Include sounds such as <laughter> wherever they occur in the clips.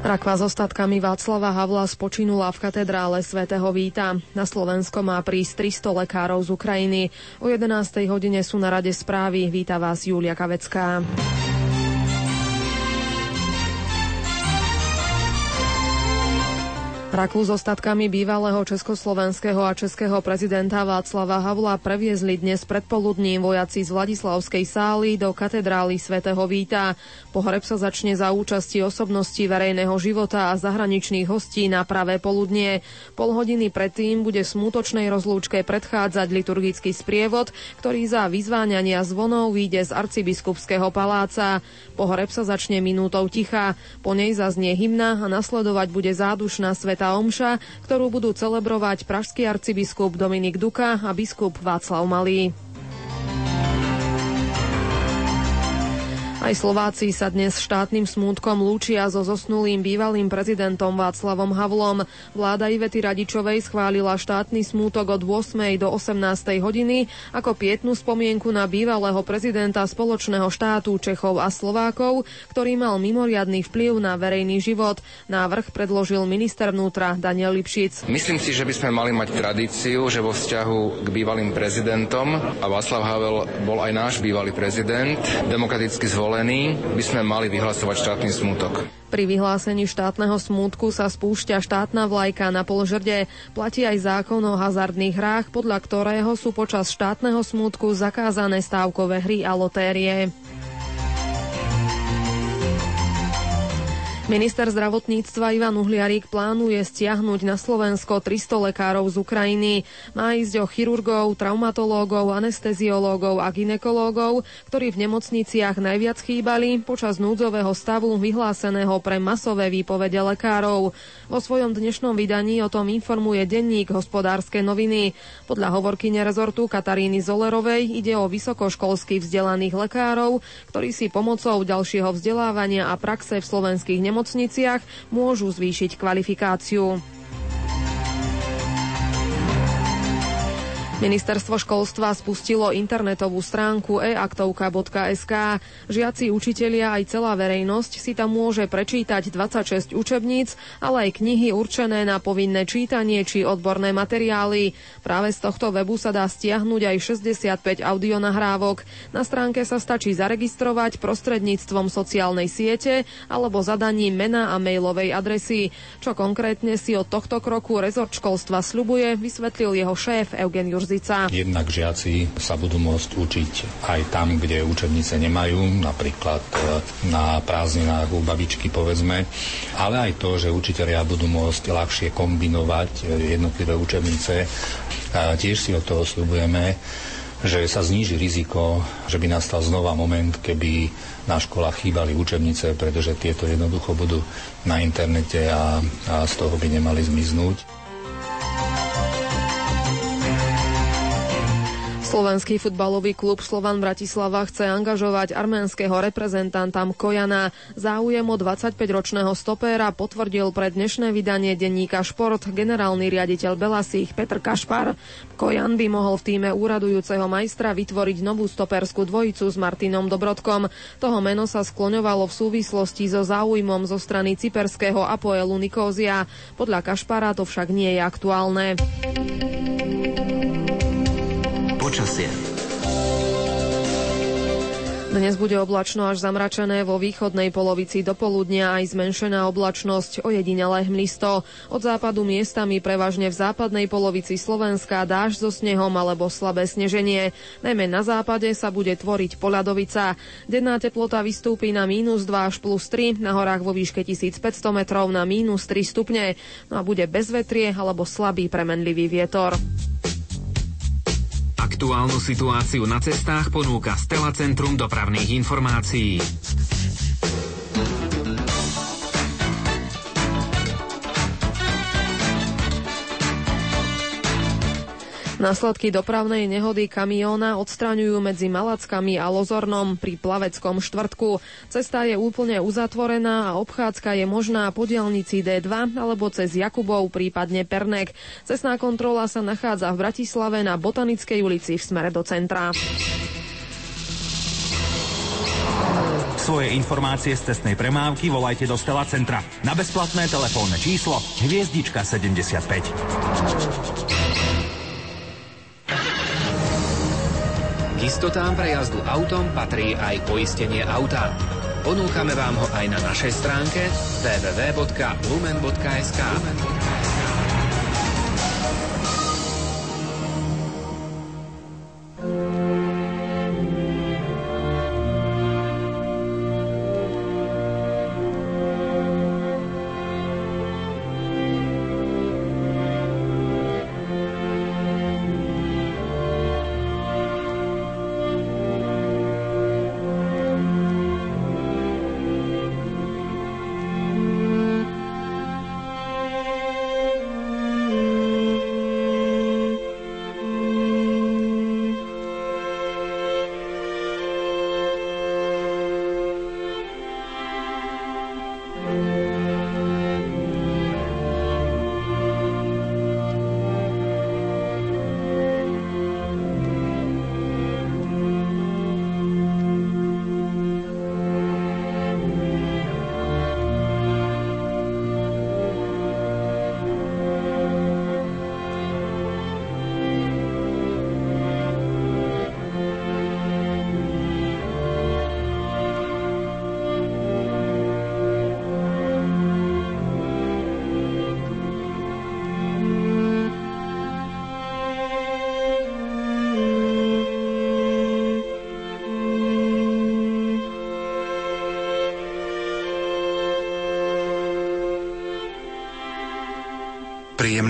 Rakva s ostatkami Václava Havla spočinula v katedrále svätého Víta. Na Slovensko má prísť 300 lekárov z Ukrajiny. O 11. hodine sú na rade správy. Víta vás Julia Kavecká. Raku s ostatkami bývalého československého a českého prezidenta Václava Havla previezli dnes predpoludním vojaci z Vladislavskej sály do katedrály svätého Víta. Pohreb sa začne za účasti osobností verejného života a zahraničných hostí na pravé poludnie. Pol hodiny predtým bude smútočnej rozlúčke predchádzať liturgický sprievod, ktorý za vyzváňania zvonov vyjde z arcibiskupského paláca. Pohreb sa začne minútou ticha, po nej zaznie hymna a nasledovať bude zádušná svet Omša, ktorú budú celebrovať pražský arcibiskup Dominik Duka a biskup Václav Malý. Aj Slováci sa dnes štátnym smútkom lúčia so zosnulým bývalým prezidentom Václavom Havlom. Vláda Ivety Radičovej schválila štátny smútok od 8. do 18. hodiny ako pietnú spomienku na bývalého prezidenta spoločného štátu Čechov a Slovákov, ktorý mal mimoriadný vplyv na verejný život. Návrh predložil minister vnútra Daniel Lipšic. Myslím si, že by sme mali mať tradíciu, že vo vzťahu k bývalým prezidentom a Václav Havel bol aj náš bývalý prezident, demokraticky zvolený zvolení, by sme mali vyhlasovať štátny smútok. Pri vyhlásení štátneho smútku sa spúšťa štátna vlajka na polžrde. Platí aj zákon o hazardných hrách, podľa ktorého sú počas štátneho smútku zakázané stávkové hry a lotérie. Minister zdravotníctva Ivan Uhliarík plánuje stiahnuť na Slovensko 300 lekárov z Ukrajiny. Má ísť o chirurgov, traumatológov, anesteziológov a ginekológov, ktorí v nemocniciach najviac chýbali počas núdzového stavu vyhláseného pre masové výpovede lekárov. Vo svojom dnešnom vydaní o tom informuje denník hospodárske noviny. Podľa hovorkyne rezortu Kataríny Zolerovej ide o vysokoškolsky vzdelaných lekárov, ktorí si pomocou ďalšieho vzdelávania a praxe v slovenských nemocniciach nemocniciach môžu zvýšiť kvalifikáciu. Ministerstvo školstva spustilo internetovú stránku eaktovka.sk. Žiaci, učitelia aj celá verejnosť si tam môže prečítať 26 učebníc, ale aj knihy určené na povinné čítanie či odborné materiály. Práve z tohto webu sa dá stiahnuť aj 65 audionahrávok. Na stránke sa stačí zaregistrovať prostredníctvom sociálnej siete alebo zadaním mena a mailovej adresy. Čo konkrétne si od tohto kroku rezort školstva sľubuje, vysvetlil jeho šéf Eugen Jurz Ruzica. Jednak žiaci sa budú môcť učiť aj tam, kde učebnice nemajú, napríklad e, na prázdninách u babičky povedzme, ale aj to, že učitelia budú môcť ľahšie kombinovať e, jednotlivé učebnice. A tiež si od toho slúbujeme, že sa zníži riziko, že by nastal znova moment, keby na školách chýbali učebnice, pretože tieto jednoducho budú na internete a, a z toho by nemali zmiznúť. Slovenský futbalový klub Slovan Bratislava chce angažovať arménskeho reprezentanta Kojana. Záujem o 25-ročného stopéra potvrdil pre dnešné vydanie denníka Šport generálny riaditeľ Belasích Petr Kašpar. Kojan by mohol v týme úradujúceho majstra vytvoriť novú stoperskú dvojicu s Martinom Dobrodkom. Toho meno sa skloňovalo v súvislosti so záujmom zo strany cyperského Apoelu Nikózia. Podľa Kašpara to však nie je aktuálne. Počasie. Dnes bude oblačno až zamračené vo východnej polovici do poludnia aj zmenšená oblačnosť, ojedinelé hmlisto. Od západu miestami prevažne v západnej polovici Slovenska dáž so snehom alebo slabé sneženie. Najmä na západe sa bude tvoriť poľadovica. Denná teplota vystúpi na mínus 2 až plus 3, na horách vo výške 1500 metrov na mínus 3 stupne. No a bude bez vetrie alebo slabý premenlivý vietor. Aktuálnu situáciu na cestách ponúka Stela Centrum dopravných informácií. Následky dopravnej nehody kamióna odstraňujú medzi Malackami a Lozornom pri Plaveckom štvrtku. Cesta je úplne uzatvorená a obchádzka je možná po dielnici D2 alebo cez Jakubov, prípadne Pernek. Cestná kontrola sa nachádza v Bratislave na Botanickej ulici v smere do centra. svoje informácie z cestnej premávky volajte do Stela Centra na bezplatné telefónne číslo Hviezdička 75. K istotám pre jazdu autom patrí aj poistenie auta. Ponúkame vám ho aj na našej stránke www.lumen.sk.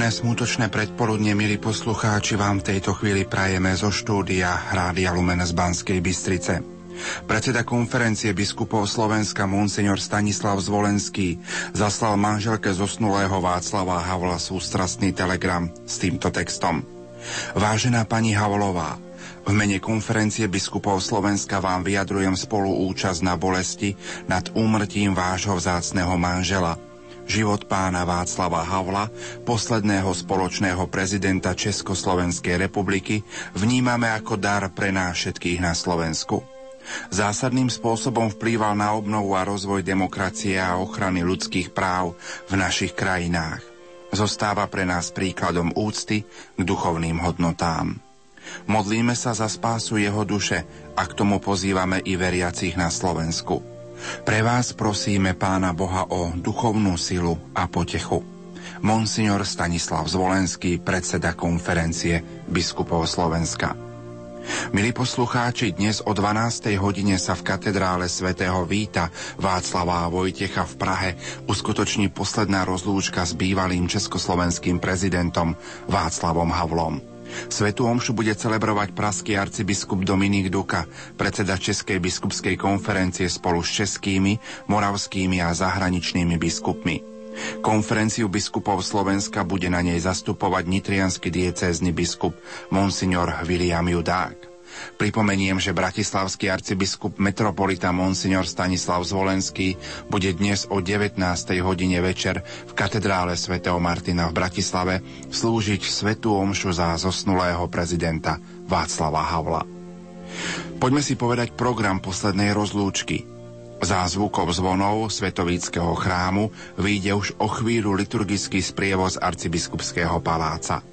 Príjemné smutočné predpoludne, milí poslucháči, vám v tejto chvíli prajeme zo štúdia Rádia Lumen z Banskej Bystrice. Predseda konferencie biskupov Slovenska Monsignor Stanislav Zvolenský zaslal manželke zosnulého Václava Havla sústrastný telegram s týmto textom. Vážená pani Havlová, v mene konferencie biskupov Slovenska vám vyjadrujem spolu účasť na bolesti nad úmrtím vášho vzácného manžela – Život pána Václava Havla, posledného spoločného prezidenta Československej republiky, vnímame ako dar pre nás všetkých na Slovensku. Zásadným spôsobom vplýval na obnovu a rozvoj demokracie a ochrany ľudských práv v našich krajinách. Zostáva pre nás príkladom úcty k duchovným hodnotám. Modlíme sa za spásu jeho duše a k tomu pozývame i veriacich na Slovensku. Pre vás prosíme Pána Boha o duchovnú silu a potechu. Monsignor Stanislav Zvolenský, predseda konferencie biskupov Slovenska. Milí poslucháči, dnes o 12. hodine sa v katedrále svätého Víta Václava Vojtecha v Prahe uskutoční posledná rozlúčka s bývalým československým prezidentom Václavom Havlom. Svetu omšu bude celebrovať praský arcibiskup Dominik Duka, predseda Českej biskupskej konferencie spolu s českými, moravskými a zahraničnými biskupmi. Konferenciu biskupov Slovenska bude na nej zastupovať nitrianský diecézny biskup Monsignor William Judák. Pripomeniem, že bratislavský arcibiskup metropolita Monsignor Stanislav Zvolenský bude dnes o 19. hodine večer v katedrále svätého Martina v Bratislave slúžiť svetú omšu za zosnulého prezidenta Václava Havla. Poďme si povedať program poslednej rozlúčky. Zázvukov zvonov Svetovíckého chrámu vyjde už o chvíľu liturgický sprievoz arcibiskupského paláca.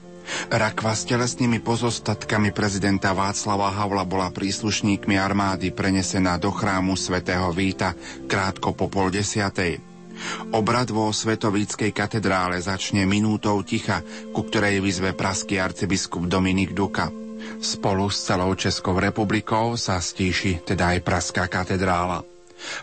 Rakva s telesnými pozostatkami prezidenta Václava Havla bola príslušníkmi armády prenesená do chrámu svätého Víta krátko po pol desiatej. Obrad vo Svetovíckej katedrále začne minútou ticha, ku ktorej vyzve praský arcibiskup Dominik Duka. Spolu s celou Českou republikou sa stíši teda aj Praská katedrála.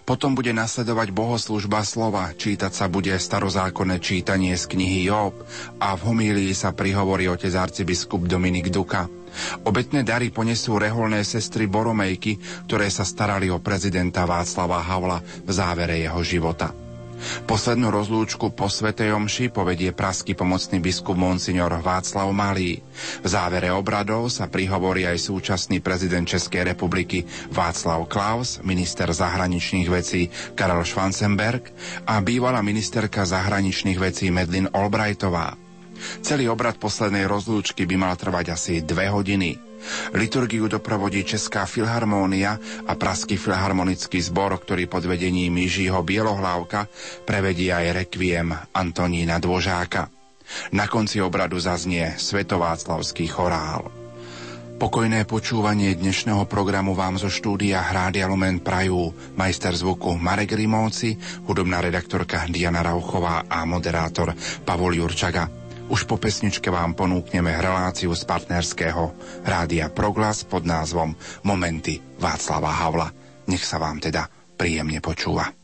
Potom bude nasledovať bohoslužba slova, čítať sa bude starozákonné čítanie z knihy Job a v homílii sa prihovorí otec arcibiskup Dominik Duka. Obetné dary ponesú reholné sestry Boromejky, ktoré sa starali o prezidenta Václava Havla v závere jeho života. Poslednú rozlúčku po Svetej Omši povedie praský pomocný biskup Monsignor Václav Malý. V závere obradov sa prihovorí aj súčasný prezident Českej republiky Václav Klaus, minister zahraničných vecí Karel Schwanzenberg a bývalá ministerka zahraničných vecí Medlin Albrightová. Celý obrad poslednej rozlúčky by mal trvať asi dve hodiny. Liturgiu doprovodí Česká filharmónia a Praský filharmonický zbor, ktorý pod vedením Jižího Bielohlávka prevedí aj rekviem Antonína Dvožáka. Na konci obradu zaznie Svetováclavský chorál. Pokojné počúvanie dnešného programu vám zo štúdia Hrádia Lumen prajú majster zvuku Marek Rimóci, hudobná redaktorka Diana Rauchová a moderátor Pavol Jurčaga. Už po pesničke vám ponúkneme reláciu z partnerského Rádia Proglas pod názvom Momenty Václava Havla. Nech sa vám teda príjemne počúva.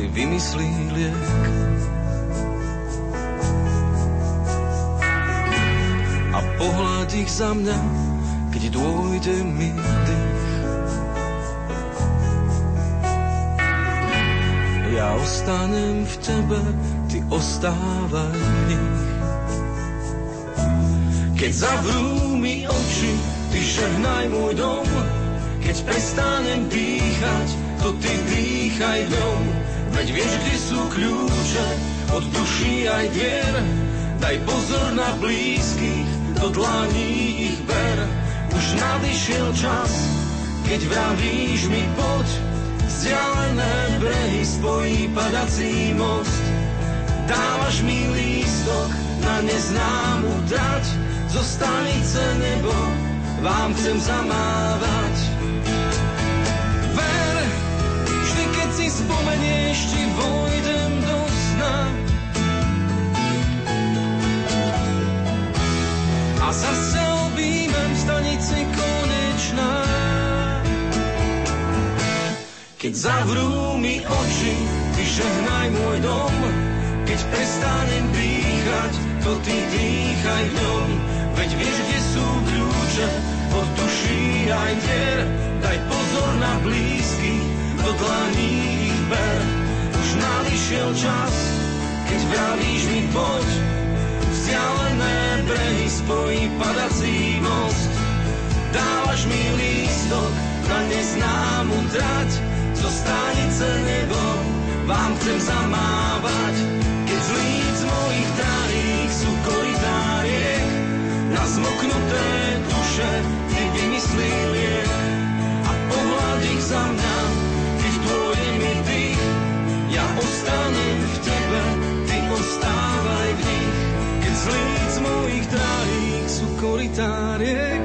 ty vymyslí liek. A pohľad ich za mňa, keď dôjde mi dých. Ja ostanem v tebe, ty ostávaj v nich. Keď zavrú mi oči, ty žehnaj môj dom, keď prestanem dýchať, to ty dýchaj v ňom. Veď vieš, kde sú kľúče od duší aj dvier. Daj pozor na blízkych, do dlaní ich ber. Už nadišiel čas, keď vravíš mi poď. Vzdialené brehy spojí padací most. Dávaš mi lístok na neznámu trať. Zo stanice nebo vám chcem zamávať. Ti vojdem do sna. A zase objímem stanici konečná. Keď zavrú mi oči, ty žehnaj môj dom. Keď prestanem dýchať, to ty dýchaj v ňom. Veď vieš, kde sú kľúče od duší aj dier. Daj pozor na blízky, do dlaní ich ber. Už nadišiel čas, keď vravíš mi poď. Vzdialené brehy spojí padací most. Dávaš mi lístok na neznámu trať, zo stanice nebo vám chcem zamávať. Keď z líc mojich drahých sú koritáriek, na zmoknuté duše ty vymyslí liek a pohľad ich za mňa koritáriek,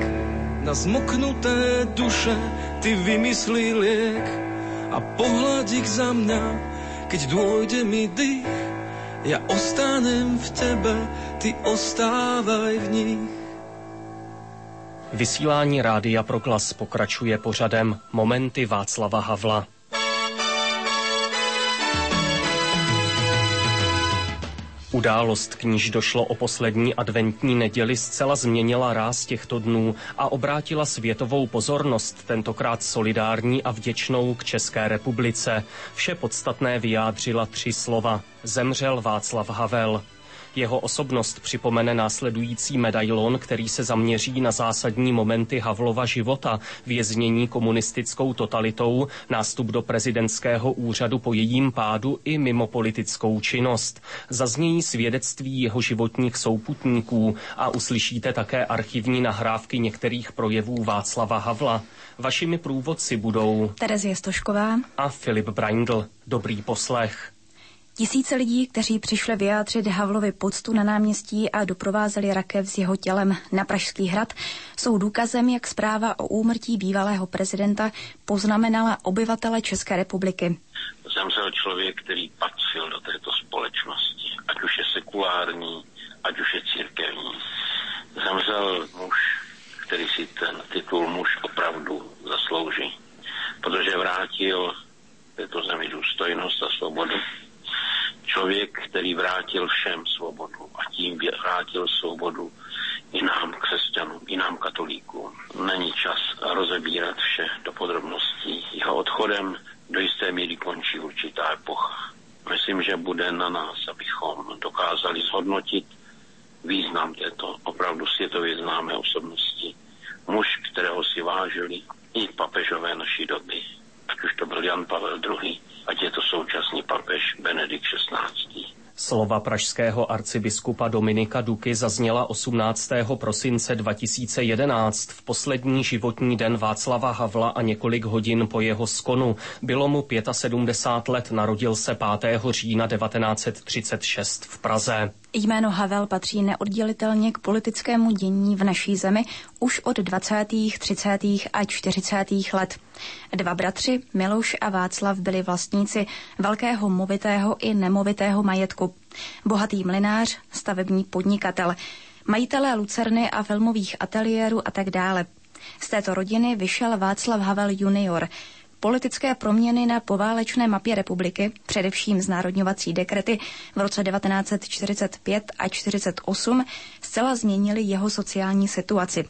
na zmoknuté duše ty vymyslí liek a pohľad ich za mňa, keď dôjde mi dých, ja ostanem v tebe, ty ostávaj v nich. Vysílání Rádia Proglas pokračuje pořadem Momenty Václava Havla. Událost, k níž došlo o poslední adventní neděli, zcela změnila ráz těchto dnů a obrátila světovou pozornost, tentokrát solidární a vděčnou k České republice. Vše podstatné vyjádřila tři slova. Zemřel Václav Havel. Jeho osobnost připomene následující medailon, který se zaměří na zásadní momenty Havlova života, věznění komunistickou totalitou, nástup do prezidentského úřadu po jejím pádu i mimo politickou činnost. Zaznějí svědectví jeho životních souputníků a uslyšíte také archivní nahrávky některých projevů Václava Havla. Vašimi průvodci budou Terezie Stošková a Filip Braindl. Dobrý poslech. Tisíce lidí, kteří přišli vyjádřit Havlovi poctu na náměstí a doprovázeli rakev s jeho tělem na Pražský hrad, jsou důkazem, jak zpráva o úmrtí bývalého prezidenta poznamenala obyvatele České republiky. Zemřel člověk, který patřil do této společnosti, ať už je sekulární, ať už je církevní. Zemřel muž, který si ten titul muž opravdu zaslouží, protože vrátil této zemi důstojnost a svobodu člověk, který vrátil všem svobodu a tím vrátil svobodu i nám, křesťanům, i nám, katolíkům. Není čas rozebírat vše do podrobností. Jeho odchodem do jisté míry končí určitá epocha. Myslím, že bude na nás, abychom dokázali zhodnotit význam této opravdu světově známé osobnosti. Muž, kterého si vážili i papežové naší doby, ať už to byl Jan Pavel II, ať je to současný papež Benedikt XVI. Slova pražského arcibiskupa Dominika Duky zazněla 18. prosince 2011 v poslední životní den Václava Havla a několik hodin po jeho skonu. Bylo mu 75 let, narodil se 5. října 1936 v Praze. Jméno Havel patří neoddělitelně k politickému dění v naší zemi už od 20., 30. a 40. let. Dva bratři, Miloš a Václav, byli vlastníci velkého movitého i nemovitého majetku. Bohatý mlinář, stavební podnikatel, majitelé lucerny a filmových ateliérů a tak dále. Z této rodiny vyšel Václav Havel junior, Politické proměny na poválečné mapě republiky, především znárodňovací dekrety v roce 1945 a 1948, zcela změnily jeho sociální situaci.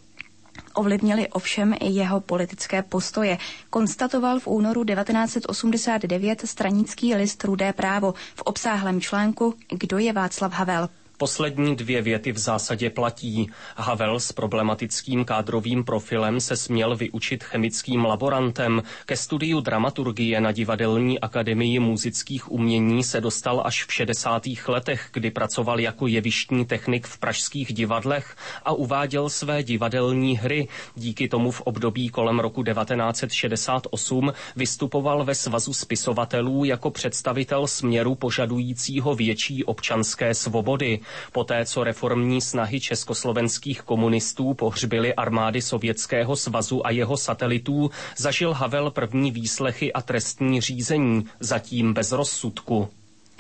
Ovlivnili ovšem i jeho politické postoje, konstatoval v únoru 1989 stranický list Rudé právo v obsáhlém článku Kdo je Václav Havel. Poslední dvě věty v zásadě platí. Havel s problematickým kádrovým profilem se směl vyučit chemickým laborantem. Ke studiu dramaturgie na Divadelní akademii muzických umění se dostal až v 60. letech, kdy pracoval jako jevištní technik v pražských divadlech a uváděl své divadelní hry. Díky tomu v období kolem roku 1968 vystupoval ve svazu spisovatelů jako představitel směru požadujícího větší občanské svobody. Poté, co reformní snahy československých komunistů pohřbily armády Sovětského svazu a jeho satelitů, zažil Havel první výslechy a trestní řízení, zatím bez rozsudku.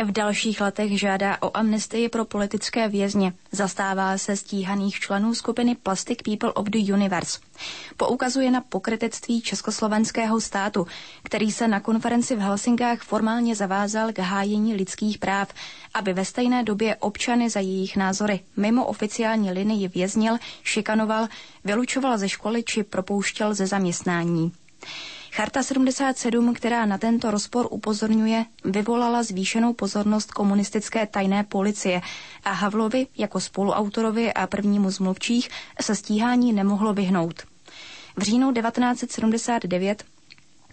V dalších letech žádá o amnestii pro politické vězně. Zastává se stíhaných členů skupiny Plastic People of the Universe. Poukazuje na pokrytectví československého státu, který se na konferenci v Helsinkách formálně zavázal k hájení lidských práv, aby ve stejné době občany za jejich názory mimo oficiální linii věznil, šikanoval, vylučoval ze školy či propouštěl ze zaměstnání. Charta 77, která na tento rozpor upozorňuje, vyvolala zvýšenou pozornost komunistické tajné policie a Havlovi jako spoluautorovi a prvnímu z mluvčích se stíhání nemohlo vyhnout. V říjnu 1979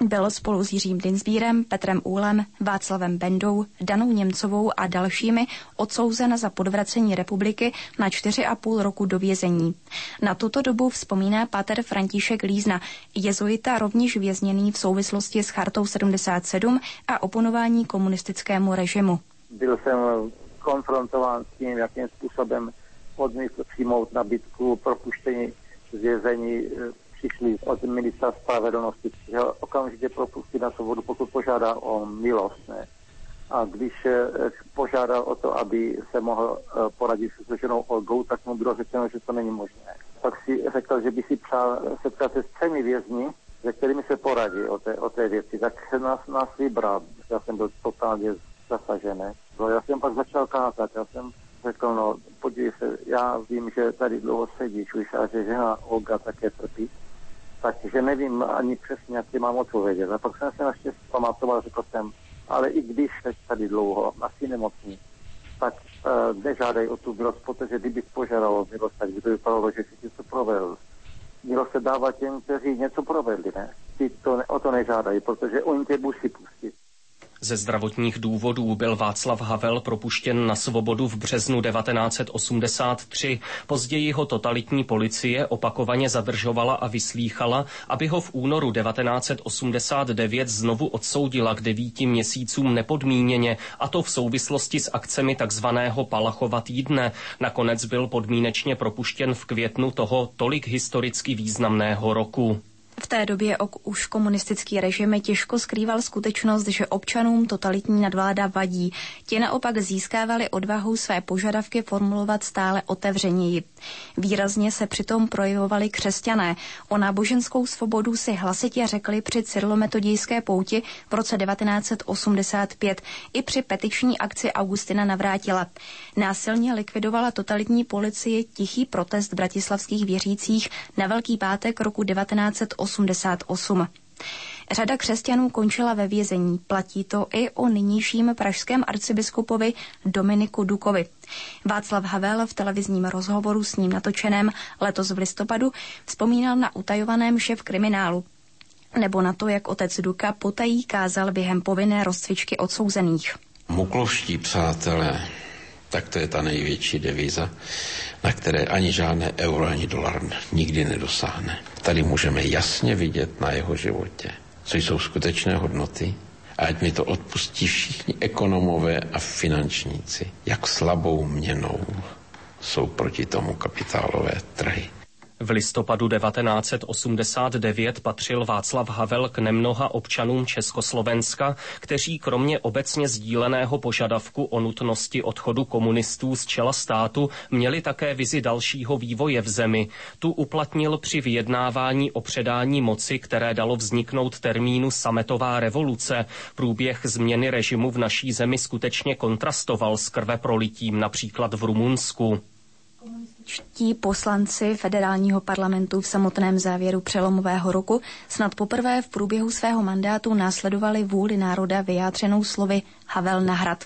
byl spolu s Jiřím Dinsbírem, Petrem Úlem, Václavem Bendou, Danou Němcovou a dalšími odsouzen za podvracení republiky na 4,5 roku do vězení. Na tuto dobu vzpomíná pater František Lízna, jezuita rovněž vězněný v souvislosti s chartou 77 a oponování komunistickému režimu. Byl jsem konfrontován s tím, jakým způsobem odmítl přijmout nabídku propuštění z vězení přišli od ministra spravedlnosti, ho okamžitě propustí na svobodu, pokud požádá o milost. Ne? A když eh, požádal o to, aby se mohl eh, poradit se ženou Olgou, tak mu bylo řečeno, že to není možné. Pak si řekl, že by si přál setkat se s třemi vězni, se kterými se poradí o té, o té věci. Tak nás, nás vybral. Já jsem byl totálně zasažený. No, já jsem pak začal kázat. Já jsem řekl, no podívej se, já vím, že tady dlouho sedíš už a že žena Olga také trpí takže nevím ani přesně, jak ti mám odpovědět. A pak jsem se naštěstí pamatoval, řekl jsem, ale i když jsi tady dlouho, asi nemocný, tak uh, nežádají o tu milost, protože kdyby požádal milost, tak by to vypadalo, že si něco provedl. Milost se dává těm, kteří něco provedli, ne? Ty to, o to nežádají, protože oni tě musí pustit. Ze zdravotních důvodů byl Václav Havel propuštěn na svobodu v březnu 1983. Později ho totalitní policie opakovaně zadržovala a vyslýchala, aby ho v únoru 1989 znovu odsoudila k devíti měsícům nepodmíněně, a to v souvislosti s akcemi tzv. Palachova týdne. Nakonec byl podmínečně propuštěn v květnu toho tolik historicky významného roku. V té době ok už komunistický režim těžko skrýval skutečnost, že občanům totalitní nadvláda vadí. Ti naopak získávali odvahu své požadavky formulovat stále otevřeněji. Výrazně se přitom projevovali křesťané. O náboženskou svobodu si hlasitě řekli při cyrilometodějské pouti v roce 1985 i při petiční akci Augustina Navrátila. Násilně likvidovala totalitní policie tichý protest bratislavských věřících na Velký pátek roku 1985 1988. Řada křesťanů končila ve vězení. Platí to i o nynějším pražském arcibiskupovi Dominiku Dukovi. Václav Havel v televizním rozhovoru s ním natočeném letos v listopadu vzpomínal na utajovaném šéf kriminálu nebo na to, jak otec Duka potají kázal během povinné rozcvičky odsouzených. Muklovští přátelé, tak to je ta největší devíza, na které ani žádné euro, ani dolar nikdy nedosáhne. Tady můžeme jasně vidět na jeho životě, co jsou skutečné hodnoty a ať mi to odpustí všichni ekonomové a finančníci, jak slabou měnou jsou proti tomu kapitálové trhy. V listopadu 1989 patřil Václav Havel k nemnoha občanům Československa, kteří kromě obecně sdíleného požadavku o nutnosti odchodu komunistů z čela státu měli také vizi dalšího vývoje v zemi. Tu uplatnil při vyjednávání o předání moci, které dalo vzniknout termínu sametová revoluce. Průběh změny režimu v naší zemi skutečně kontrastoval s krve prolitím například v Rumunsku. Čtí poslanci federálního parlamentu v samotném závěru přelomového roku snad poprvé v průběhu svého mandátu následovali vůli národa vyjádřenou slovy Havel na hrad.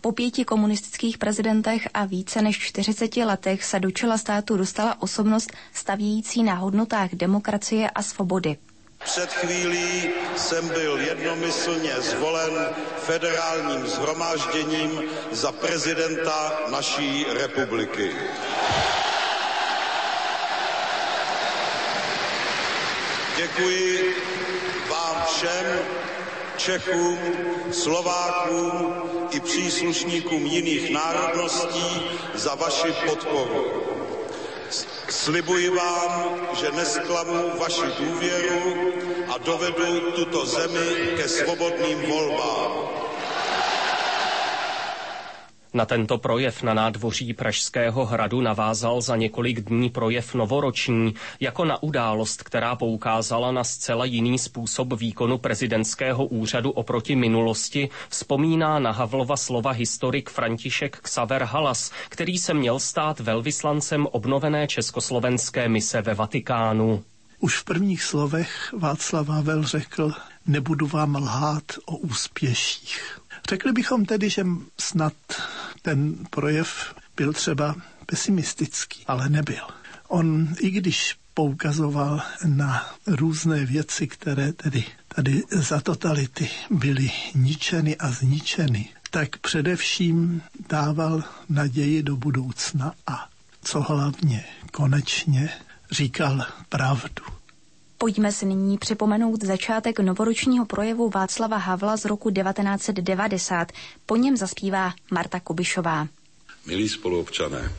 Po pěti komunistických prezidentech a více než 40 letech se do čela státu dostala osobnost stavějící na hodnotách demokracie a svobody. Před chvílí jsem byl jednomyslně zvolen federálním zhromážděním za prezidenta naší republiky. Děkuji vám všem, Čechům, Slovákům i příslušníkům jiných národností za vaši podporu. Slibuji vám, že nesklamu vaši důvěru a dovedu tuto zemi ke svobodným volbám. Na tento projev na nádvoří Pražského hradu navázal za několik dní projev novoroční, jako na událost, která poukázala na zcela jiný způsob výkonu prezidentského úřadu oproti minulosti, vzpomíná na Havlova slova historik František Xaver Halas, který se měl stát velvyslancem obnovené československé mise ve Vatikánu. Už v prvních slovech Václav Havel řekl, nebudu vám lhát o úspěších. Řekli bychom tedy, že snad ten projev byl třeba pesimistický, ale nebyl. On, i když poukazoval na různé věci, které tedy tady za totality byly ničeny a zničeny, tak především dával naději do budoucna a co hlavně konečně říkal pravdu. Pojďme si nyní připomenout začátek novoročního projevu Václava Havla z roku 1990. Po něm zaspívá Marta Kubišová. Milí spoluobčané,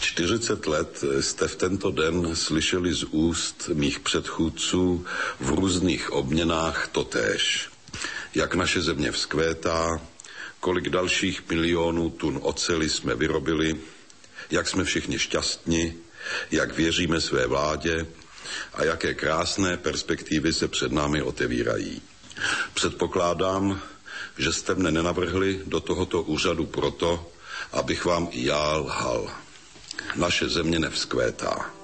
40 let jste v tento den slyšeli z úst mých předchůdců v různých obměnách totéž. Jak naše země vzkvétá, kolik dalších milionů tun oceli jsme vyrobili, jak jsme všichni šťastní, jak věříme své vládě a jaké krásné perspektivy se před námi otevírají. Předpokládám, že jste mne nenavrhli do tohoto úřadu proto, abych vám i já lhal. Naše země nevzkvétá.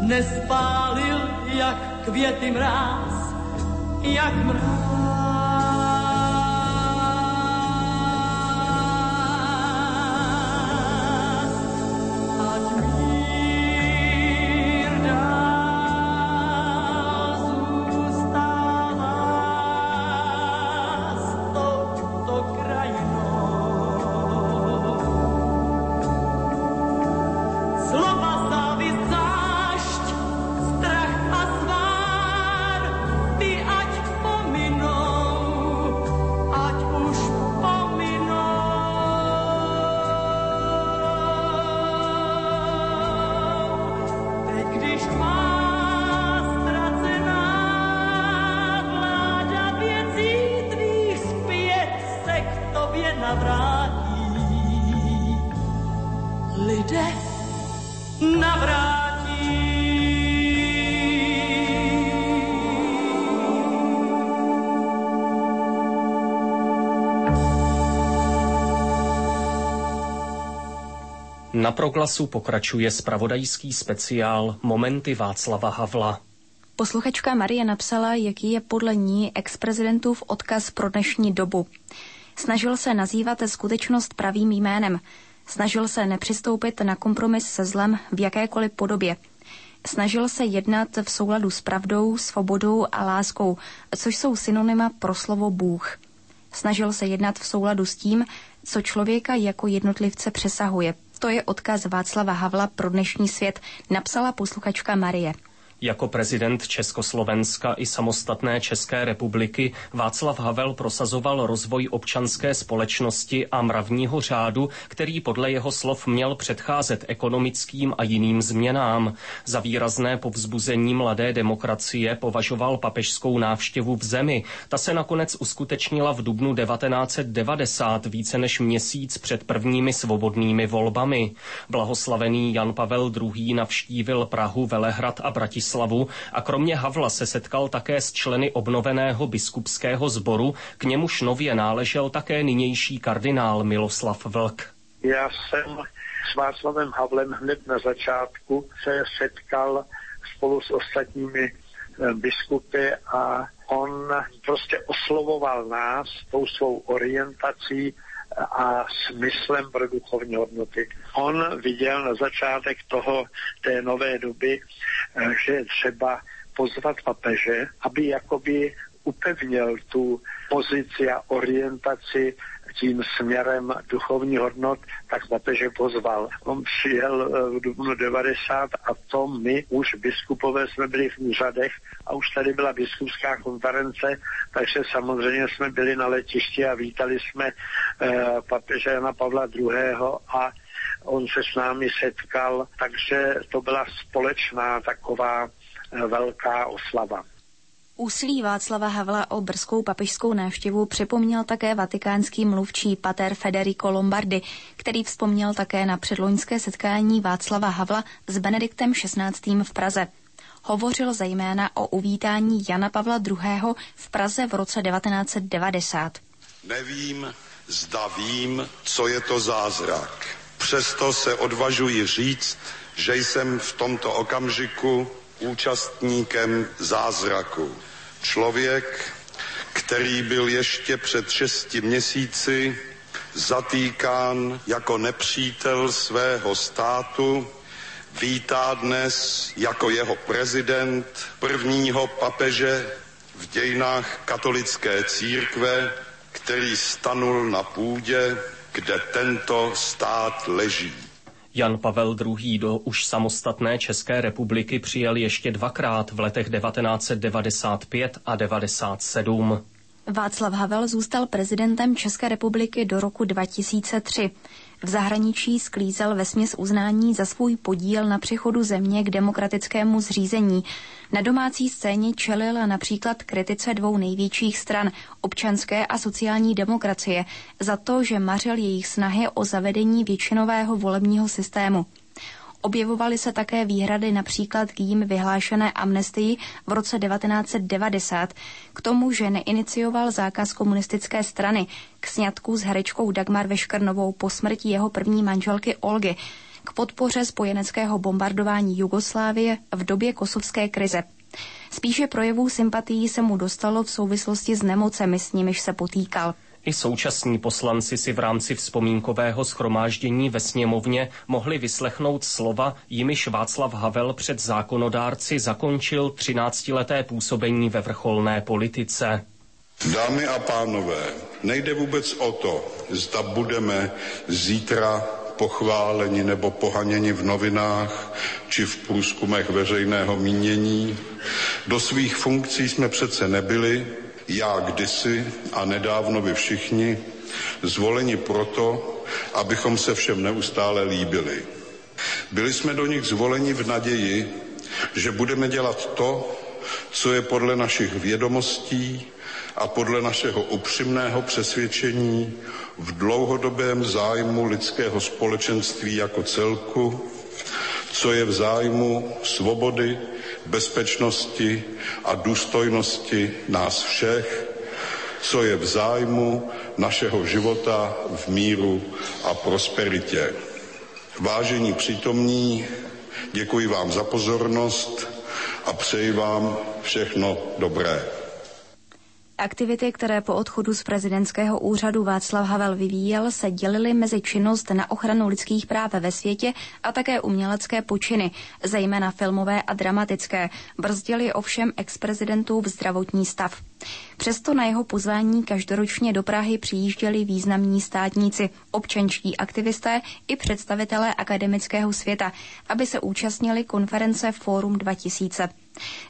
nespálil jak květy mráz, jak mráz. Na proglasu pokračuje spravodajský speciál Momenty Václava Havla. Posluchačka Marie napsala, jaký je podle ní ex-prezidentův odkaz pro dnešní dobu. Snažil se nazývat skutečnost pravým jménem. Snažil se nepřistoupit na kompromis se zlem v jakékoliv podobě. Snažil se jednat v souladu s pravdou, svobodou a láskou, což jsou synonyma pro slovo Bůh. Snažil se jednat v souladu s tím, co člověka jako jednotlivce přesahuje, to je odkaz Václava Havla pro dnešní svět, napsala posluchačka Marie. Jako prezident Československa i samostatné České republiky Václav Havel prosazoval rozvoj občanské společnosti a mravního řádu, který podle jeho slov měl předcházet ekonomickým a jiným změnám. Za výrazné povzbuzení mladé demokracie považoval papežskou návštěvu v zemi. Ta se nakonec uskutečnila v dubnu 1990, více než měsíc před prvními svobodnými volbami. Blahoslavený Jan Pavel II. navštívil Prahu, Velehrad a Bratislavu Bratislavu a kromě Havla se setkal také s členy obnoveného biskupského sboru, k němuž nově náležel také nynější kardinál Miloslav Vlk. Já jsem s Václavem Havlem hned na začátku se setkal spolu s ostatními eh, biskupy a on prostě oslovoval nás tou svou orientací a smyslem pro duchovní hodnoty. On viděl na začátek toho, té nové doby, eh, že je třeba pozvat papeže, aby jakoby upevnil tu pozici a orientaci tím směrem duchovní hodnot, tak papeže pozval. On přijel eh, v dubnu 90 a to my už biskupové jsme byli v úřadech a už tady byla biskupská konference, takže samozřejmě jsme byli na letišti a vítali jsme eh, papeže Jana Pavla II. a on se s námi setkal, takže to byla společná taková eh, velká oslava. Úsilí Václava Havla o brzkou papežskou návštěvu připomněl také vatikánský mluvčí pater Federico Lombardi, který vzpomněl také na předloňské setkání Václava Havla s Benediktem XVI. v Praze. Hovořil zejména o uvítání Jana Pavla II. v Praze v roce 1990. Nevím, zda vím, co je to zázrak. Přesto se odvažuji říct, že jsem v tomto okamžiku účastníkem zázraku. Člověk, který byl ještě před šesti měsíci zatýkán jako nepřítel svého státu, vítá dnes jako jeho prezident prvního papeže v dějinách katolické církve, který stanul na půdě, kde tento stát leží. Jan Pavel II. do už samostatné České republiky přijel ještě dvakrát v letech 1995 a 1997. Václav Havel zůstal prezidentem České republiky do roku 2003. V zahraničí sklízel ve směs uznání za svůj podíl na přechodu země k demokratickému zřízení. Na domácí scéně čelil například kritice dvou největších stran, občanské a sociální demokracie, za to, že mařil jejich snahy o zavedení většinového volebního systému. Objevovaly se také výhrady například k jím vyhlášené amnestii v roce 1990, k tomu, že neinicioval zákaz komunistické strany, k sňatku s herečkou Dagmar Veškrnovou po smrti jeho první manželky Olgy, k podpoře spojeneckého bombardování Jugoslávie v době kosovské krize. Spíše projevů sympatií se mu dostalo v souvislosti s nemocemi, s nimiž se potýkal. I současní poslanci si v rámci vzpomínkového schromáždění ve sněmovně mohli vyslechnout slova, jimiž Václav Havel před zákonodárci zakončil 13-leté působení ve vrcholné politice. Dámy a pánové, nejde vůbec o to, zda budeme zítra pochváleni nebo pohaněni v novinách či v průzkumech veřejného mínění. Do svých funkcí jsme přece nebyli, já kdysi a nedávno vy všichni, zvoleni proto, abychom se všem neustále líbili. Byli jsme do nich zvoleni v naději, že budeme dělat to, co je podle našich vědomostí a podle našeho upřímného přesvědčení v dlouhodobém zájmu lidského společenství jako celku, co je v zájmu svobody, bezpečnosti a důstojnosti nás všech, co je v zájmu našeho života v míru a prosperitě. Vážení přítomní, děkuji vám za pozornost a přeji vám všechno dobré. Aktivity, které po odchodu z prezidentského úřadu Václav Havel vyvíjel, se dělily mezi činnost na ochranu lidských práv ve světě a také umělecké počiny, zejména filmové a dramatické, brzdili ovšem ex-prezidentův zdravotní stav. Přesto na jeho pozvání každoročně do Prahy přijížděli významní státníci, občanští aktivisté i představitelé akademického světa, aby se účastnili konference Fórum 2000.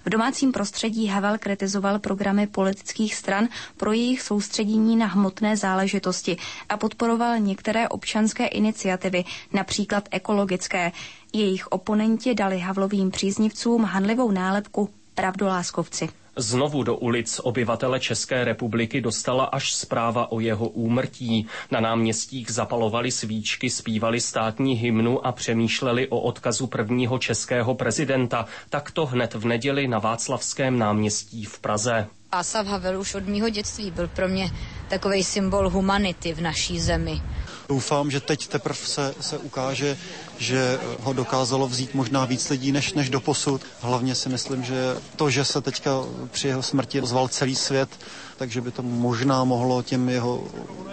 V domácím prostředí Havel kritizoval programy politických stran pro jejich soustředění na hmotné záležitosti a podporoval některé občanské iniciativy, například ekologické. Jejich oponenti dali Havlovým příznivcům hanlivou nálepku pravdoláskovci. Znovu do ulic obyvatele České republiky dostala až zpráva o jeho úmrtí. Na náměstích zapalovali svíčky, zpívali státní hymnu a přemýšleli o odkazu prvního českého prezidenta. Takto hned v neděli na Václavském náměstí v Praze. Václav Havel už od mýho dětství byl pro mě takový symbol humanity v naší zemi. Doufám, že teď teprve se, se ukáže, že ho dokázalo vzít možná víc lidí než, než do posud. Hlavně si myslím, že to, že se teďka při jeho smrti ozval celý svět, takže by to možná mohlo těm jeho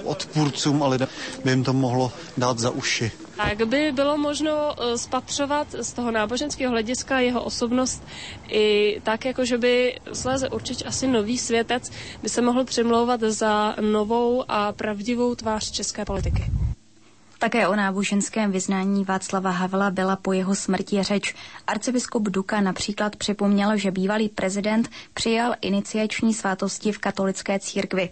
odpůrcům a lidem by jim to mohlo dát za uši. Jak by bylo možno eh, spatřovat z toho náboženského hlediska jeho osobnost i tak, jako že by sléze určitě asi nový světec by se mohl přimlouvat za novou a pravdivou tvář české politiky. Také o náboženském vyznání Václava Havla byla po jeho smrti řeč. Arcibiskup Duka například připomněl, že bývalý prezident přijal iniciační svátosti v katolické církvi.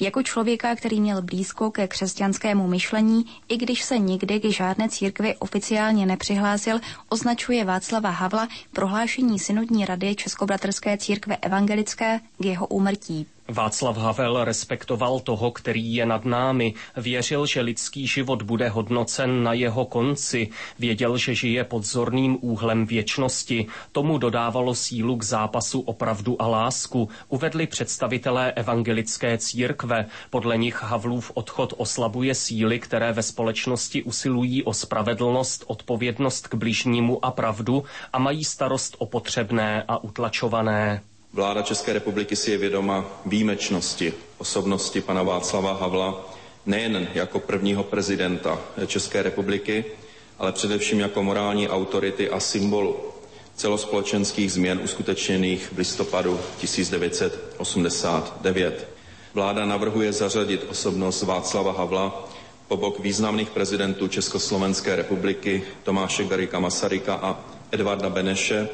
Jako člověka, který měl blízko ke křesťanskému myšlení, i když se nikdy k žádné církvi oficiálně nepřihlásil, označuje Václava Havla prohlášení synodní rady Českobratrské církve evangelické k jeho úmrtí. Václav Havel respektoval toho, který je nad námi, věřil, že lidský život bude hodnocen na jeho konci, věděl, že žije pod zorným úhlem věčnosti. Tomu dodávalo sílu k zápasu o pravdu a lásku, uvedli představitelé evangelické církve. Podle nich Havlův odchod oslabuje síly, které ve společnosti usilují o spravedlnost, odpovědnost k bližnímu a pravdu a mají starost o potřebné a utlačované. Vláda České republiky si je vědoma výjimečnosti osobnosti pana Václava Havla nejen jako prvního prezidenta České republiky, ale především jako morální autority a symbolu celospolečenských změn uskutečněných v listopadu 1989. Vláda navrhuje zařadit osobnost Václava Havla po bok významných prezidentů Československé republiky Tomáše Garika Masaryka a Edvarda Beneše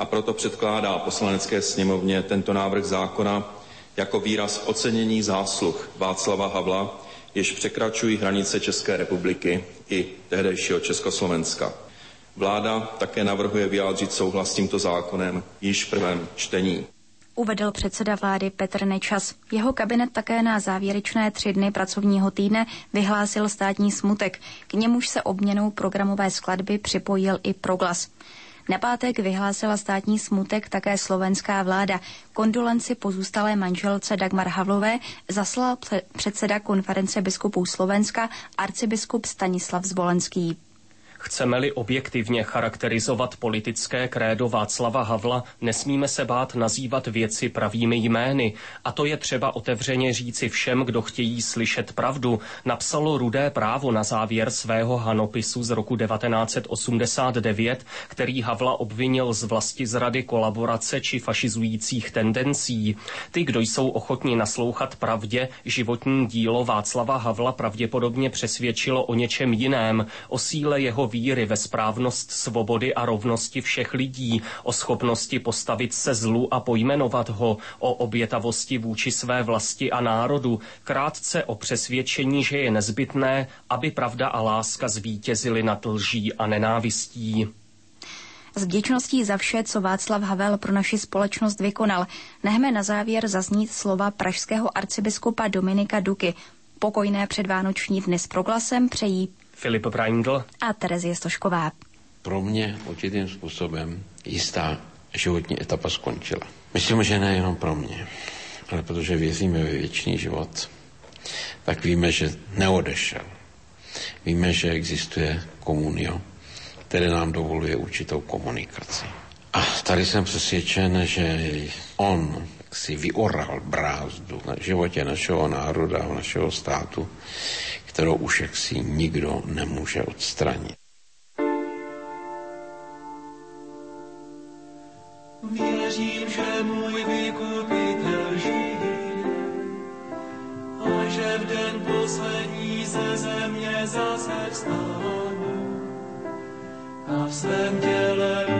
a proto předkládá poslanecké sněmovně tento návrh zákona jako výraz ocenění zásluh Václava Havla, jež překračují hranice České republiky i tehdejšího Československa. Vláda také navrhuje vyjádřit souhlas s tímto zákonem již v prvém čtení. Uvedl předseda vlády Petr Nečas. Jeho kabinet také na závěrečné tři dny pracovního týdne vyhlásil státní smutek. K němuž se obměnou programové skladby připojil i proglas. Na pátek vyhlásila státní smutek také slovenská vláda. Kondolenci pozůstalé manželce Dagmar Havlové zaslal předseda konference biskupů Slovenska arcibiskup Stanislav Zvolenský. Chceme-li objektivně charakterizovat politické krédo Václava Havla, nesmíme se bát nazývat věci pravými jmény. A to je třeba otevřeně říci všem, kdo chtějí slyšet pravdu. Napsalo Rudé právo na závěr svého hanopisu z roku 1989, který Havla obvinil z vlasti zrady kolaborace či fašizujících tendencí. Ty, kdo jsou ochotní naslouchat pravdě, životní dílo Václava Havla pravděpodobně přesvědčilo o něčem jiném, o síle jeho víry ve správnost svobody a rovnosti všech lidí, o schopnosti postavit se zlu a pojmenovat ho, o obětavosti vůči své vlasti a národu, krátce o přesvědčení, že je nezbytné, aby pravda a láska zvítězily nad lží a nenávistí. S vděčností za vše, co Václav Havel pro naši společnost vykonal, nechme na závěr zaznít slova pražského arcibiskupa Dominika Duky. Pokojné předvánoční dny s proglasem přejí Filip Braindl a Terezie Stošková. Pro mě určitým způsobem jistá životní etapa skončila. Myslím, že nejenom pro mě, ale protože věříme ve věčný život, tak víme, že neodešel. Víme, že existuje komunio, které nám dovoluje určitou komunikaci. A tady jsem přesvědčen, že on si vyoral brázdu na životě našeho národa, našeho státu, kterou už jaksi nikdo nemůže odstranit. Věřím, že můj vykupitel žije a že v den poslední ze země zase vstánu a v svém těle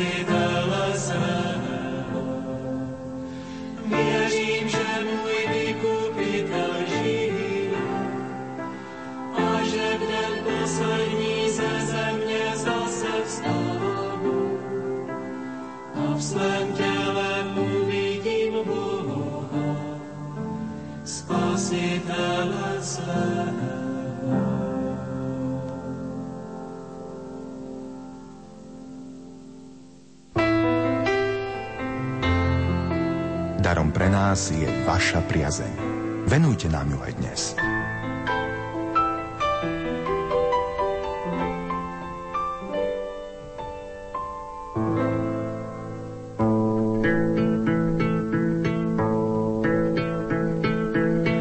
spasitele svého. Věřím, že můj vykupitel žije a že v den poslední ze země zase vstánu a v Darom pre nás je vaša priazeň. Venujte nám ju aj dnes.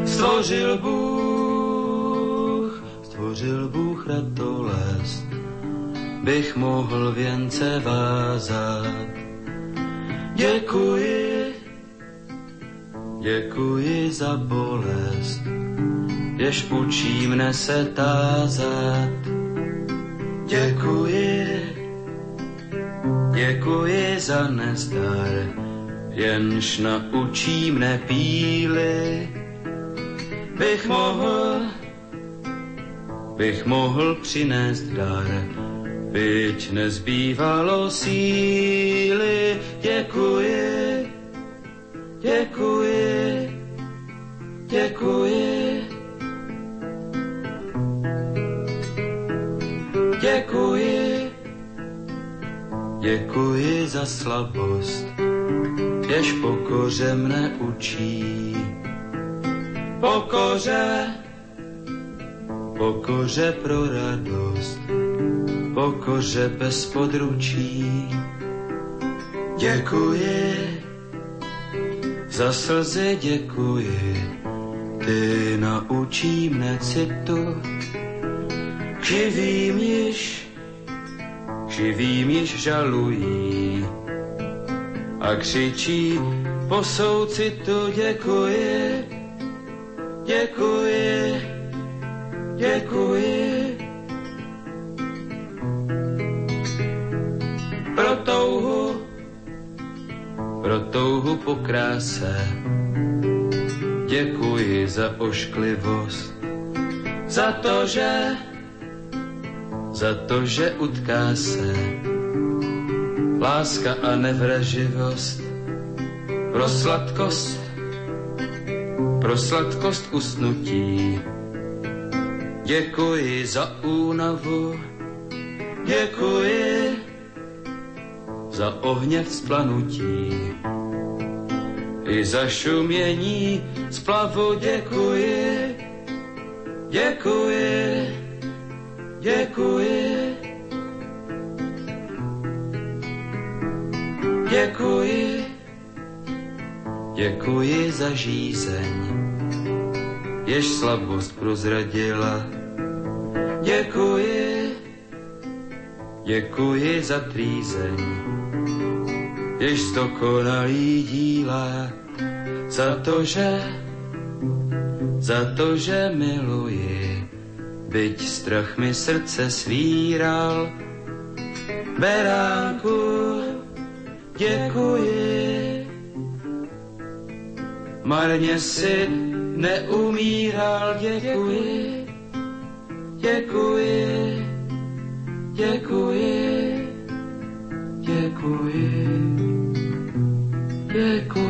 Stvořil Bůh, stvořil Bůh ratolest, bych mohl věnce vázat. Jež učí mne se tázat. Děkuji, děkuji za nezdar, jenž naučí mne píly. Bych mohl, bych mohl přinést dar, byť nezbývalo síly. Děkuji, pokoře mne učí. Pokoře, pokoře pro radost, pokoře bez područí. Děkuji, za slzy děkuji, ty naučí mne citu. Živým již, živým již žalují a křičí po soucitu děkuji, děkuji, děkuji. Pro touhu, pro touhu po kráse, děkuji za ošklivost, za to, že, za to, že utká se láska a nevraživost pro sladkost pro sladkost usnutí. Děkuji za únavu, děkuji za ohně vzplanutí. I za šumění splavu děkuji, děkuji, děkuji. Děkuji, děkuji za žízeň, jež slabost prozradila. Děkuji, děkuji za trýzeň, jež zdokonalý díla. Za to, že, za to, že miluji, byť strach mi srdce svíral. Beránku, děkuji, marně si neumíral, děkuji, děkuji, děkuji, děkuji, děkuji.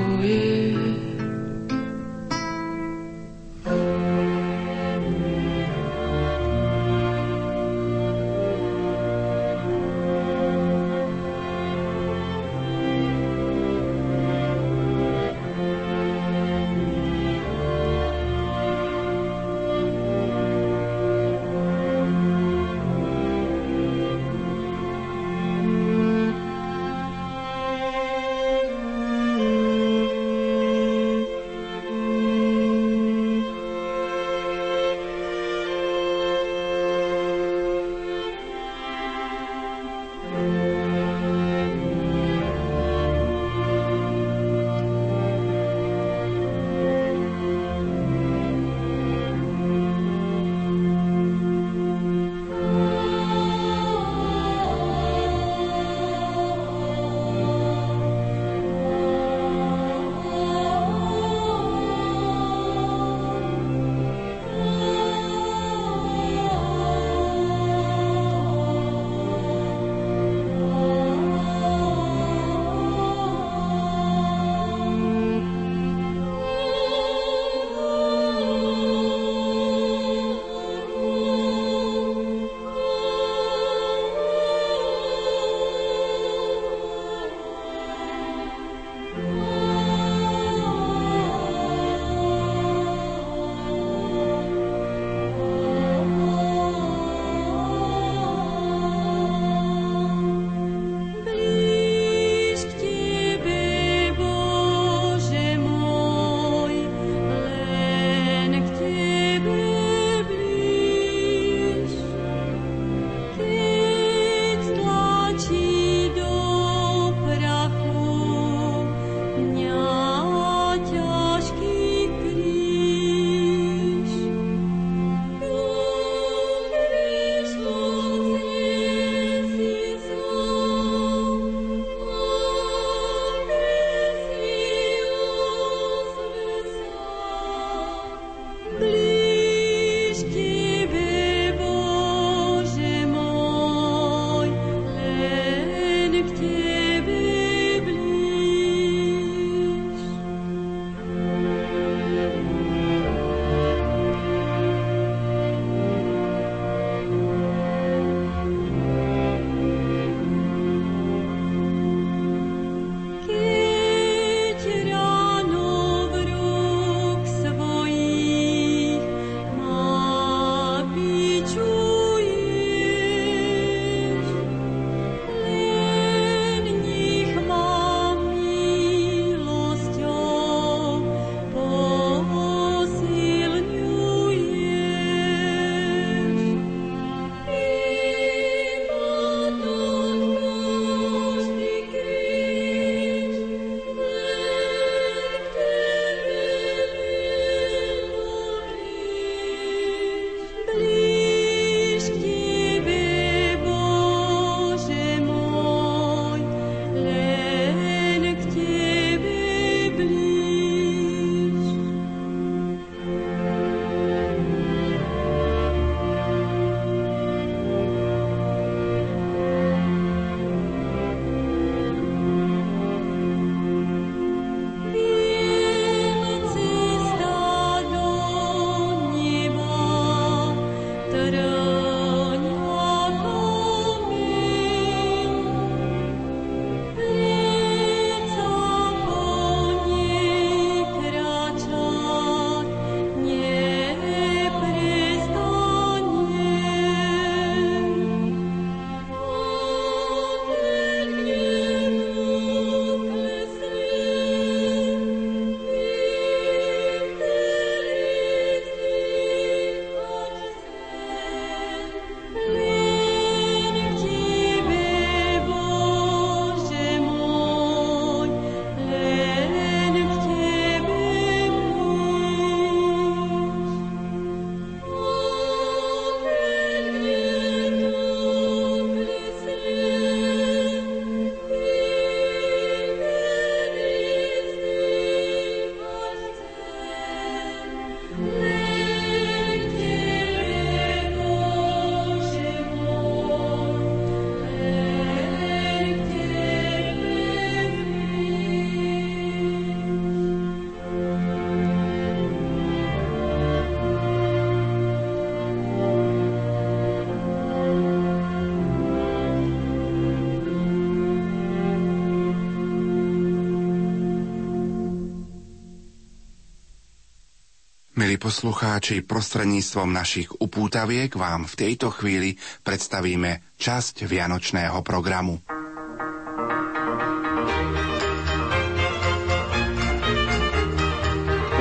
Milí poslucháči, prostredníctvom našich upútaviek vám v tejto chvíli predstavíme časť Vianočného programu.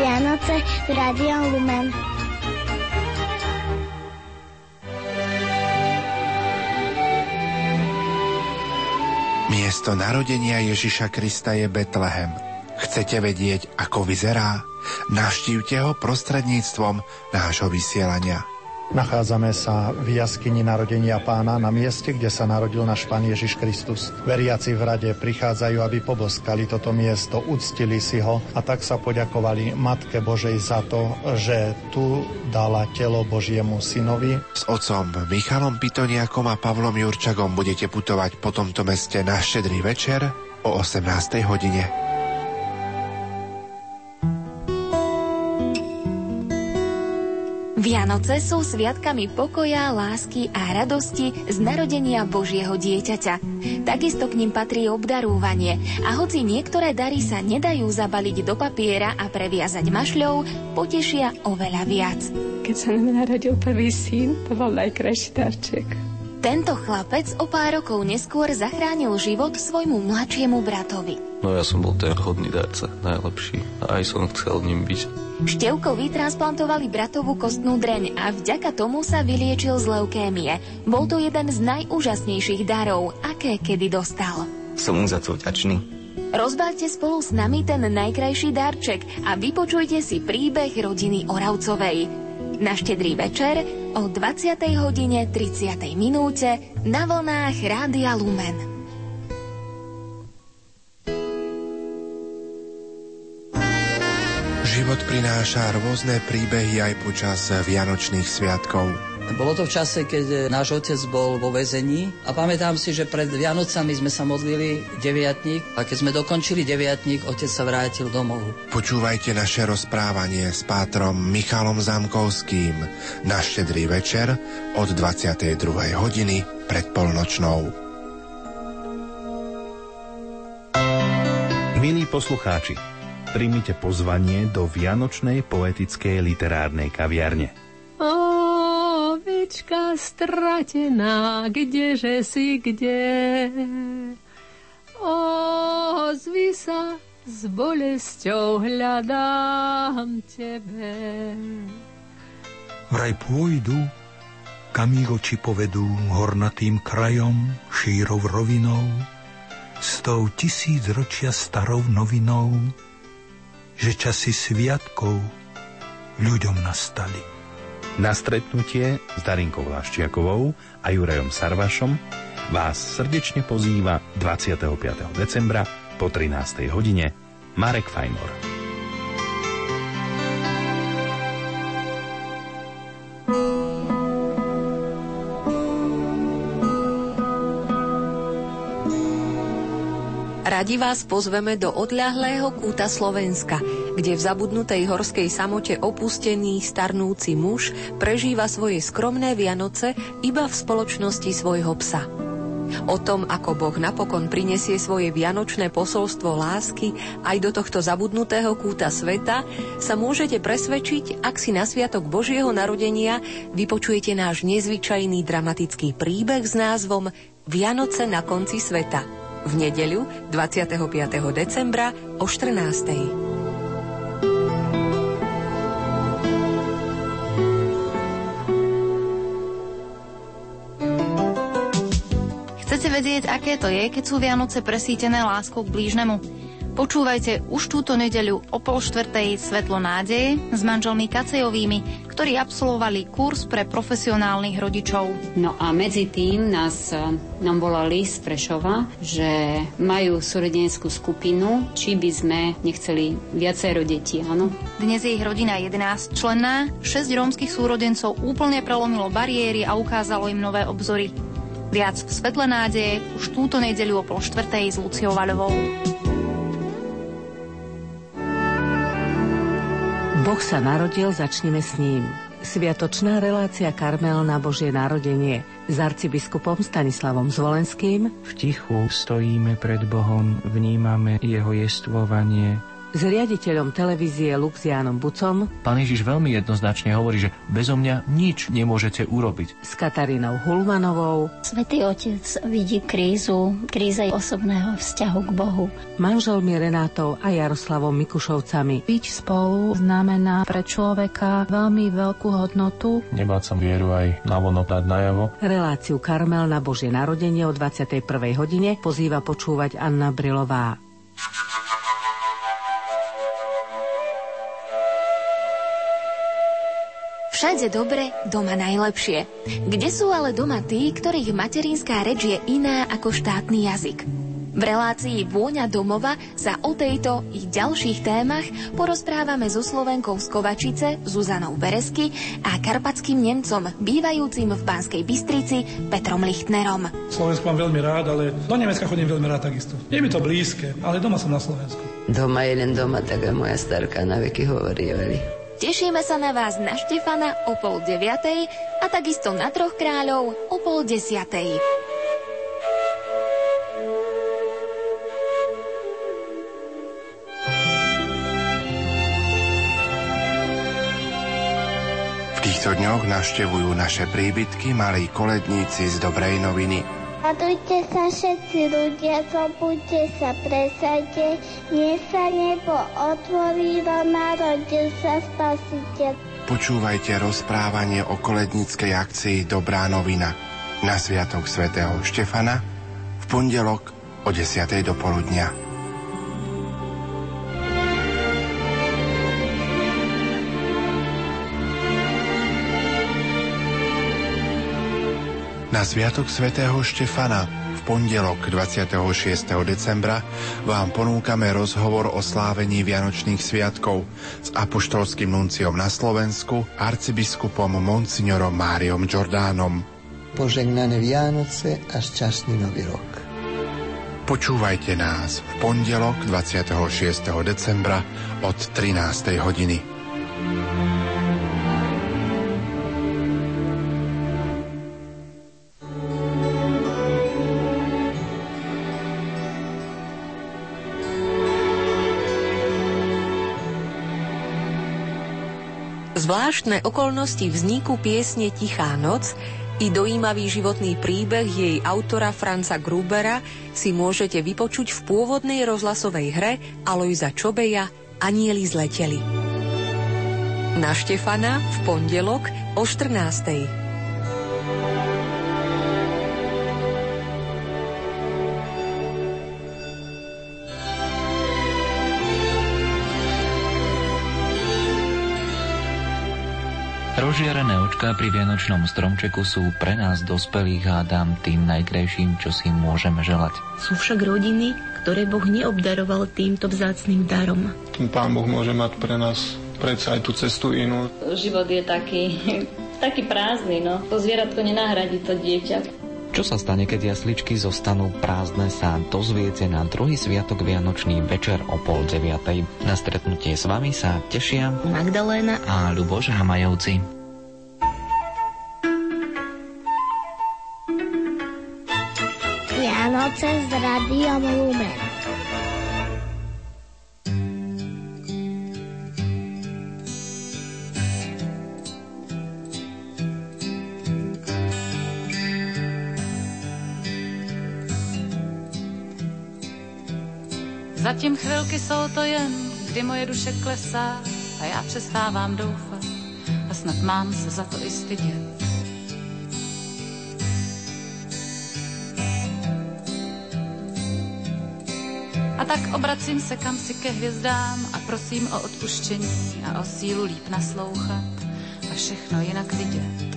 Vianoce v Radio Lumen. Miesto narodenia Ježiša Krista je Betlehem. Chcete vedieť, ako vyzerá? Naštívte ho prostredníctvom nášho vysielania. Nachádzame sa v jaskyni narodenia pána na mieste, kde sa narodil náš pán Ježiš Kristus. Veriaci v rade prichádzajú, aby poboskali toto miesto, uctili si ho a tak sa poďakovali Matke Božej za to, že tu dala telo Božiemu synovi. S otcom Michalom Pitoniakom a Pavlom Jurčagom budete putovať po tomto meste na štedrý večer o 18. hodine. Vianoce sú sviatkami pokoja, lásky a radosti z narodenia Božieho dieťaťa. Takisto k ním patrí obdarúvanie a hoci niektoré dary sa nedajú zabaliť do papiera a previazať mašľou, potešia oveľa viac. Keď sa nám narodil prvý syn, to bol najkrajší darček. Tento chlapec o pár rokov neskôr zachránil život svojmu mladšiemu bratovi. No ja som bol ten hodný darca, najlepší. A aj som chcel ním byť. Števkovi transplantovali bratovú kostnú dreň a vďaka tomu sa vyliečil z leukémie. Bol to jeden z najúžasnejších darov, aké kedy dostal. Som mu za to vďačný. Rozbalte spolu s nami ten najkrajší darček a vypočujte si príbeh rodiny Oravcovej. Na štedrý večer o 20. hodine 30. minúte na vlnách Rádia Lumen. Život prináša rôzne príbehy aj počas Vianočných sviatkov. Bolo to v čase, keď náš otec bol vo väzení a pamätám si, že pred Vianocami sme sa modlili deviatník a keď sme dokončili deviatník, otec sa vrátil domov. Počúvajte naše rozprávanie s pátrom Michalom Zamkovským na štedrý večer od 22. hodiny pred polnočnou. Milí poslucháči, Primite pozvanie do Vianočnej poetickej literárnej kaviarne. Ovečka stratená, kdeže si kde? Ozvi sa, s bolesťou hľadám tebe. Vraj pôjdu, kam ich oči povedú hornatým krajom, šírov rovinou, s tou tisíc ročia starou novinou, že časy sviatkov ľuďom nastali. Na stretnutie s Darinkou Laščiakovou a Jurajom Sarvašom vás srdečne pozýva 25. decembra po 13. hodine Marek Fajnor. Radi vás pozveme do odľahlého kúta Slovenska, kde v zabudnutej horskej samote opustený starnúci muž prežíva svoje skromné Vianoce iba v spoločnosti svojho psa. O tom, ako Boh napokon prinesie svoje vianočné posolstvo lásky aj do tohto zabudnutého kúta sveta, sa môžete presvedčiť, ak si na Sviatok Božieho narodenia vypočujete náš nezvyčajný dramatický príbeh s názvom Vianoce na konci sveta v nedeľu 25. decembra o 14. vedieť, aké to je, keď sú Vianoce presítené láskou k blížnemu? Počúvajte už túto nedeľu o pol štvrtej Svetlo nádeje s manželmi Kacejovými, ktorí absolvovali kurz pre profesionálnych rodičov. No a medzi tým nás, e, nám bola list Prešova, že majú súrodeneckú skupinu, či by sme nechceli viacero detí, áno? Dnes je ich rodina 11 členná, 6 rómskych súrodencov úplne prelomilo bariéry a ukázalo im nové obzory. Viac v Svetle nádeje už túto nedeľu o pol štvrtej s Luciou Vaľovou. Boh sa narodil, začneme s ním. Sviatočná relácia Karmel na Božie narodenie s arcibiskupom Stanislavom Zvolenským. V tichu stojíme pred Bohom, vnímame jeho jestvovanie, S riaditeľom televízie Luxianom Bucom. Pán Ježiš veľmi jednoznačne hovorí, že bezo mňa nič nemôžete urobiť. S Katarínou Hulmanovou. Svetý Otec vidí krízu, kríza osobného vzťahu k Bohu. Manželmi Renátou a Jaroslavom Mikušovcami. Byť spolu znamená pre človeka veľmi veľkú hodnotu. Nebáť sa vieru aj navonok dať najavo. Reláciu Karmel na Božie narodenie o 21. hodine pozýva počúvať Anna Brilová. Všade dobre, doma najlepšie. Kde sú ale doma tí, ktorých materinská reč je iná ako štátny jazyk? V relácii Vôňa domova sa o tejto i ďalších témach porozprávame so Slovenkou z Kovačice, Zuzanou Beresky a karpatským Nemcom, bývajúcim v Banskej Bystrici, Petrom Lichtnerom. Slovensku mám veľmi rád, ale do Nemecka chodím veľmi rád takisto. Je mi to blízke, ale doma som na Slovensku. Doma jeden doma, tak moja starka na veky hovorí, Eli. Tešíme sa na vás na Štefana o pol deviatej a takisto na Troch kráľov o pol desiatej. V týchto dňoch naštevujú naše príbytky malí koledníci z Dobrej noviny – Radujte sa všetci ľudia, zobudte sa, presajte, dnes sa nebo otvorilo, narodil sa spasiteľ. Počúvajte rozprávanie o kolednickej akcii Dobrá novina na Sviatok svätého Štefana v pondelok o 10. do poludnia. Na Sviatok svätého Štefana v pondelok 26. decembra vám ponúkame rozhovor o slávení Vianočných sviatkov s apoštolským nunciom na Slovensku, arcibiskupom Monsignorom Máriom Jordánom. Požehnané Vianoce a šťastný nový rok. Počúvajte nás v pondelok 26. decembra od 13. hodiny. Zvláštne okolnosti vzniku piesne Tichá noc i dojímavý životný príbeh jej autora Franca Grubera si môžete vypočuť v pôvodnej rozhlasovej hre Alojza Čobeja Anieli zleteli. Na Štefana v pondelok o 14. Rozžiarené očká pri Vianočnom stromčeku sú pre nás dospelých hádam tým najkrajším, čo si môžeme želať. Sú však rodiny, ktoré Boh neobdaroval týmto vzácným darom. Tým Pán Boh môže mať pre nás predsa aj tú cestu inú. Život je taký, <laughs> taký prázdny, no. To zvieratko nenahradí to dieťa. Čo sa stane, keď jasličky zostanú prázdne, sa dozviete na druhý sviatok Vianočný večer o pol deviatej. Na stretnutie s vami sa tešia Magdaléna a Ľuboš Hamajovci. Vianoce s Radiom Lumen. Zatím chvilky jsou to jen, kdy moje duše klesá a já přestávám doufat a snad mám se za to i stydět. A tak obracím se kam si ke hvězdám a prosím o odpuštění a o sílu líp naslouchat a všechno jinak vidět.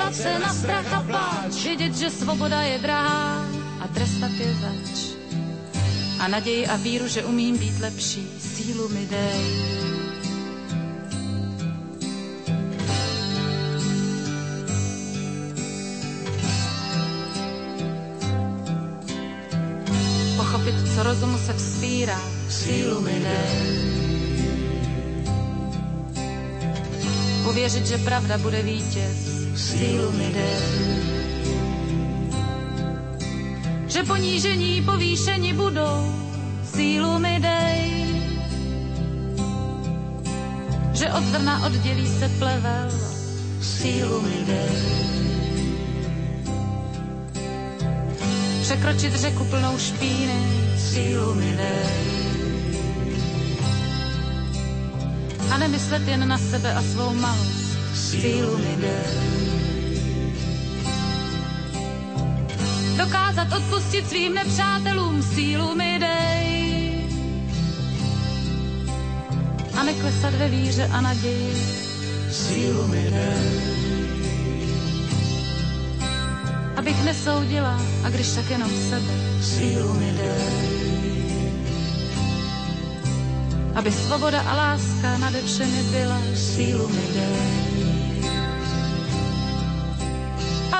Dívat se na strach a pláč, vědět, že svoboda je drahá a trestat je zač. A naději a víru, že umím být lepší, sílu mi dej. Pochopit, co rozumu se vzpírá, sílu mi dej. Uvěřit, že pravda bude vítěz, mi dej. že ponížení povýšení budou, sílu mi dej. Že od zrna oddělí se plevel, sílu mi dej. Překročit řeku plnou špíny, sílu mi dej. A nemyslet jen na sebe a svou malost, sílu mi dej. Dokázat odpustit svým nepřátelům sílu mi dej. A neklesat ve víře a naději sílu mi dej. Abych nesoudila, a když tak jenom sebe sílu mi dej. Aby svoboda a láska nade všemi byla sílu mi dej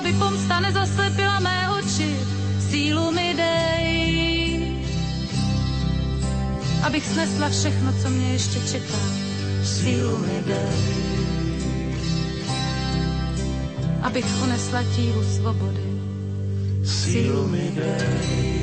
aby pomsta nezaslepila mé oči, sílu mi dej. Abych snesla všechno, co mě ještě čeká, sílu mi dej. Abych unesla tíhu svobody, sílu mi dej.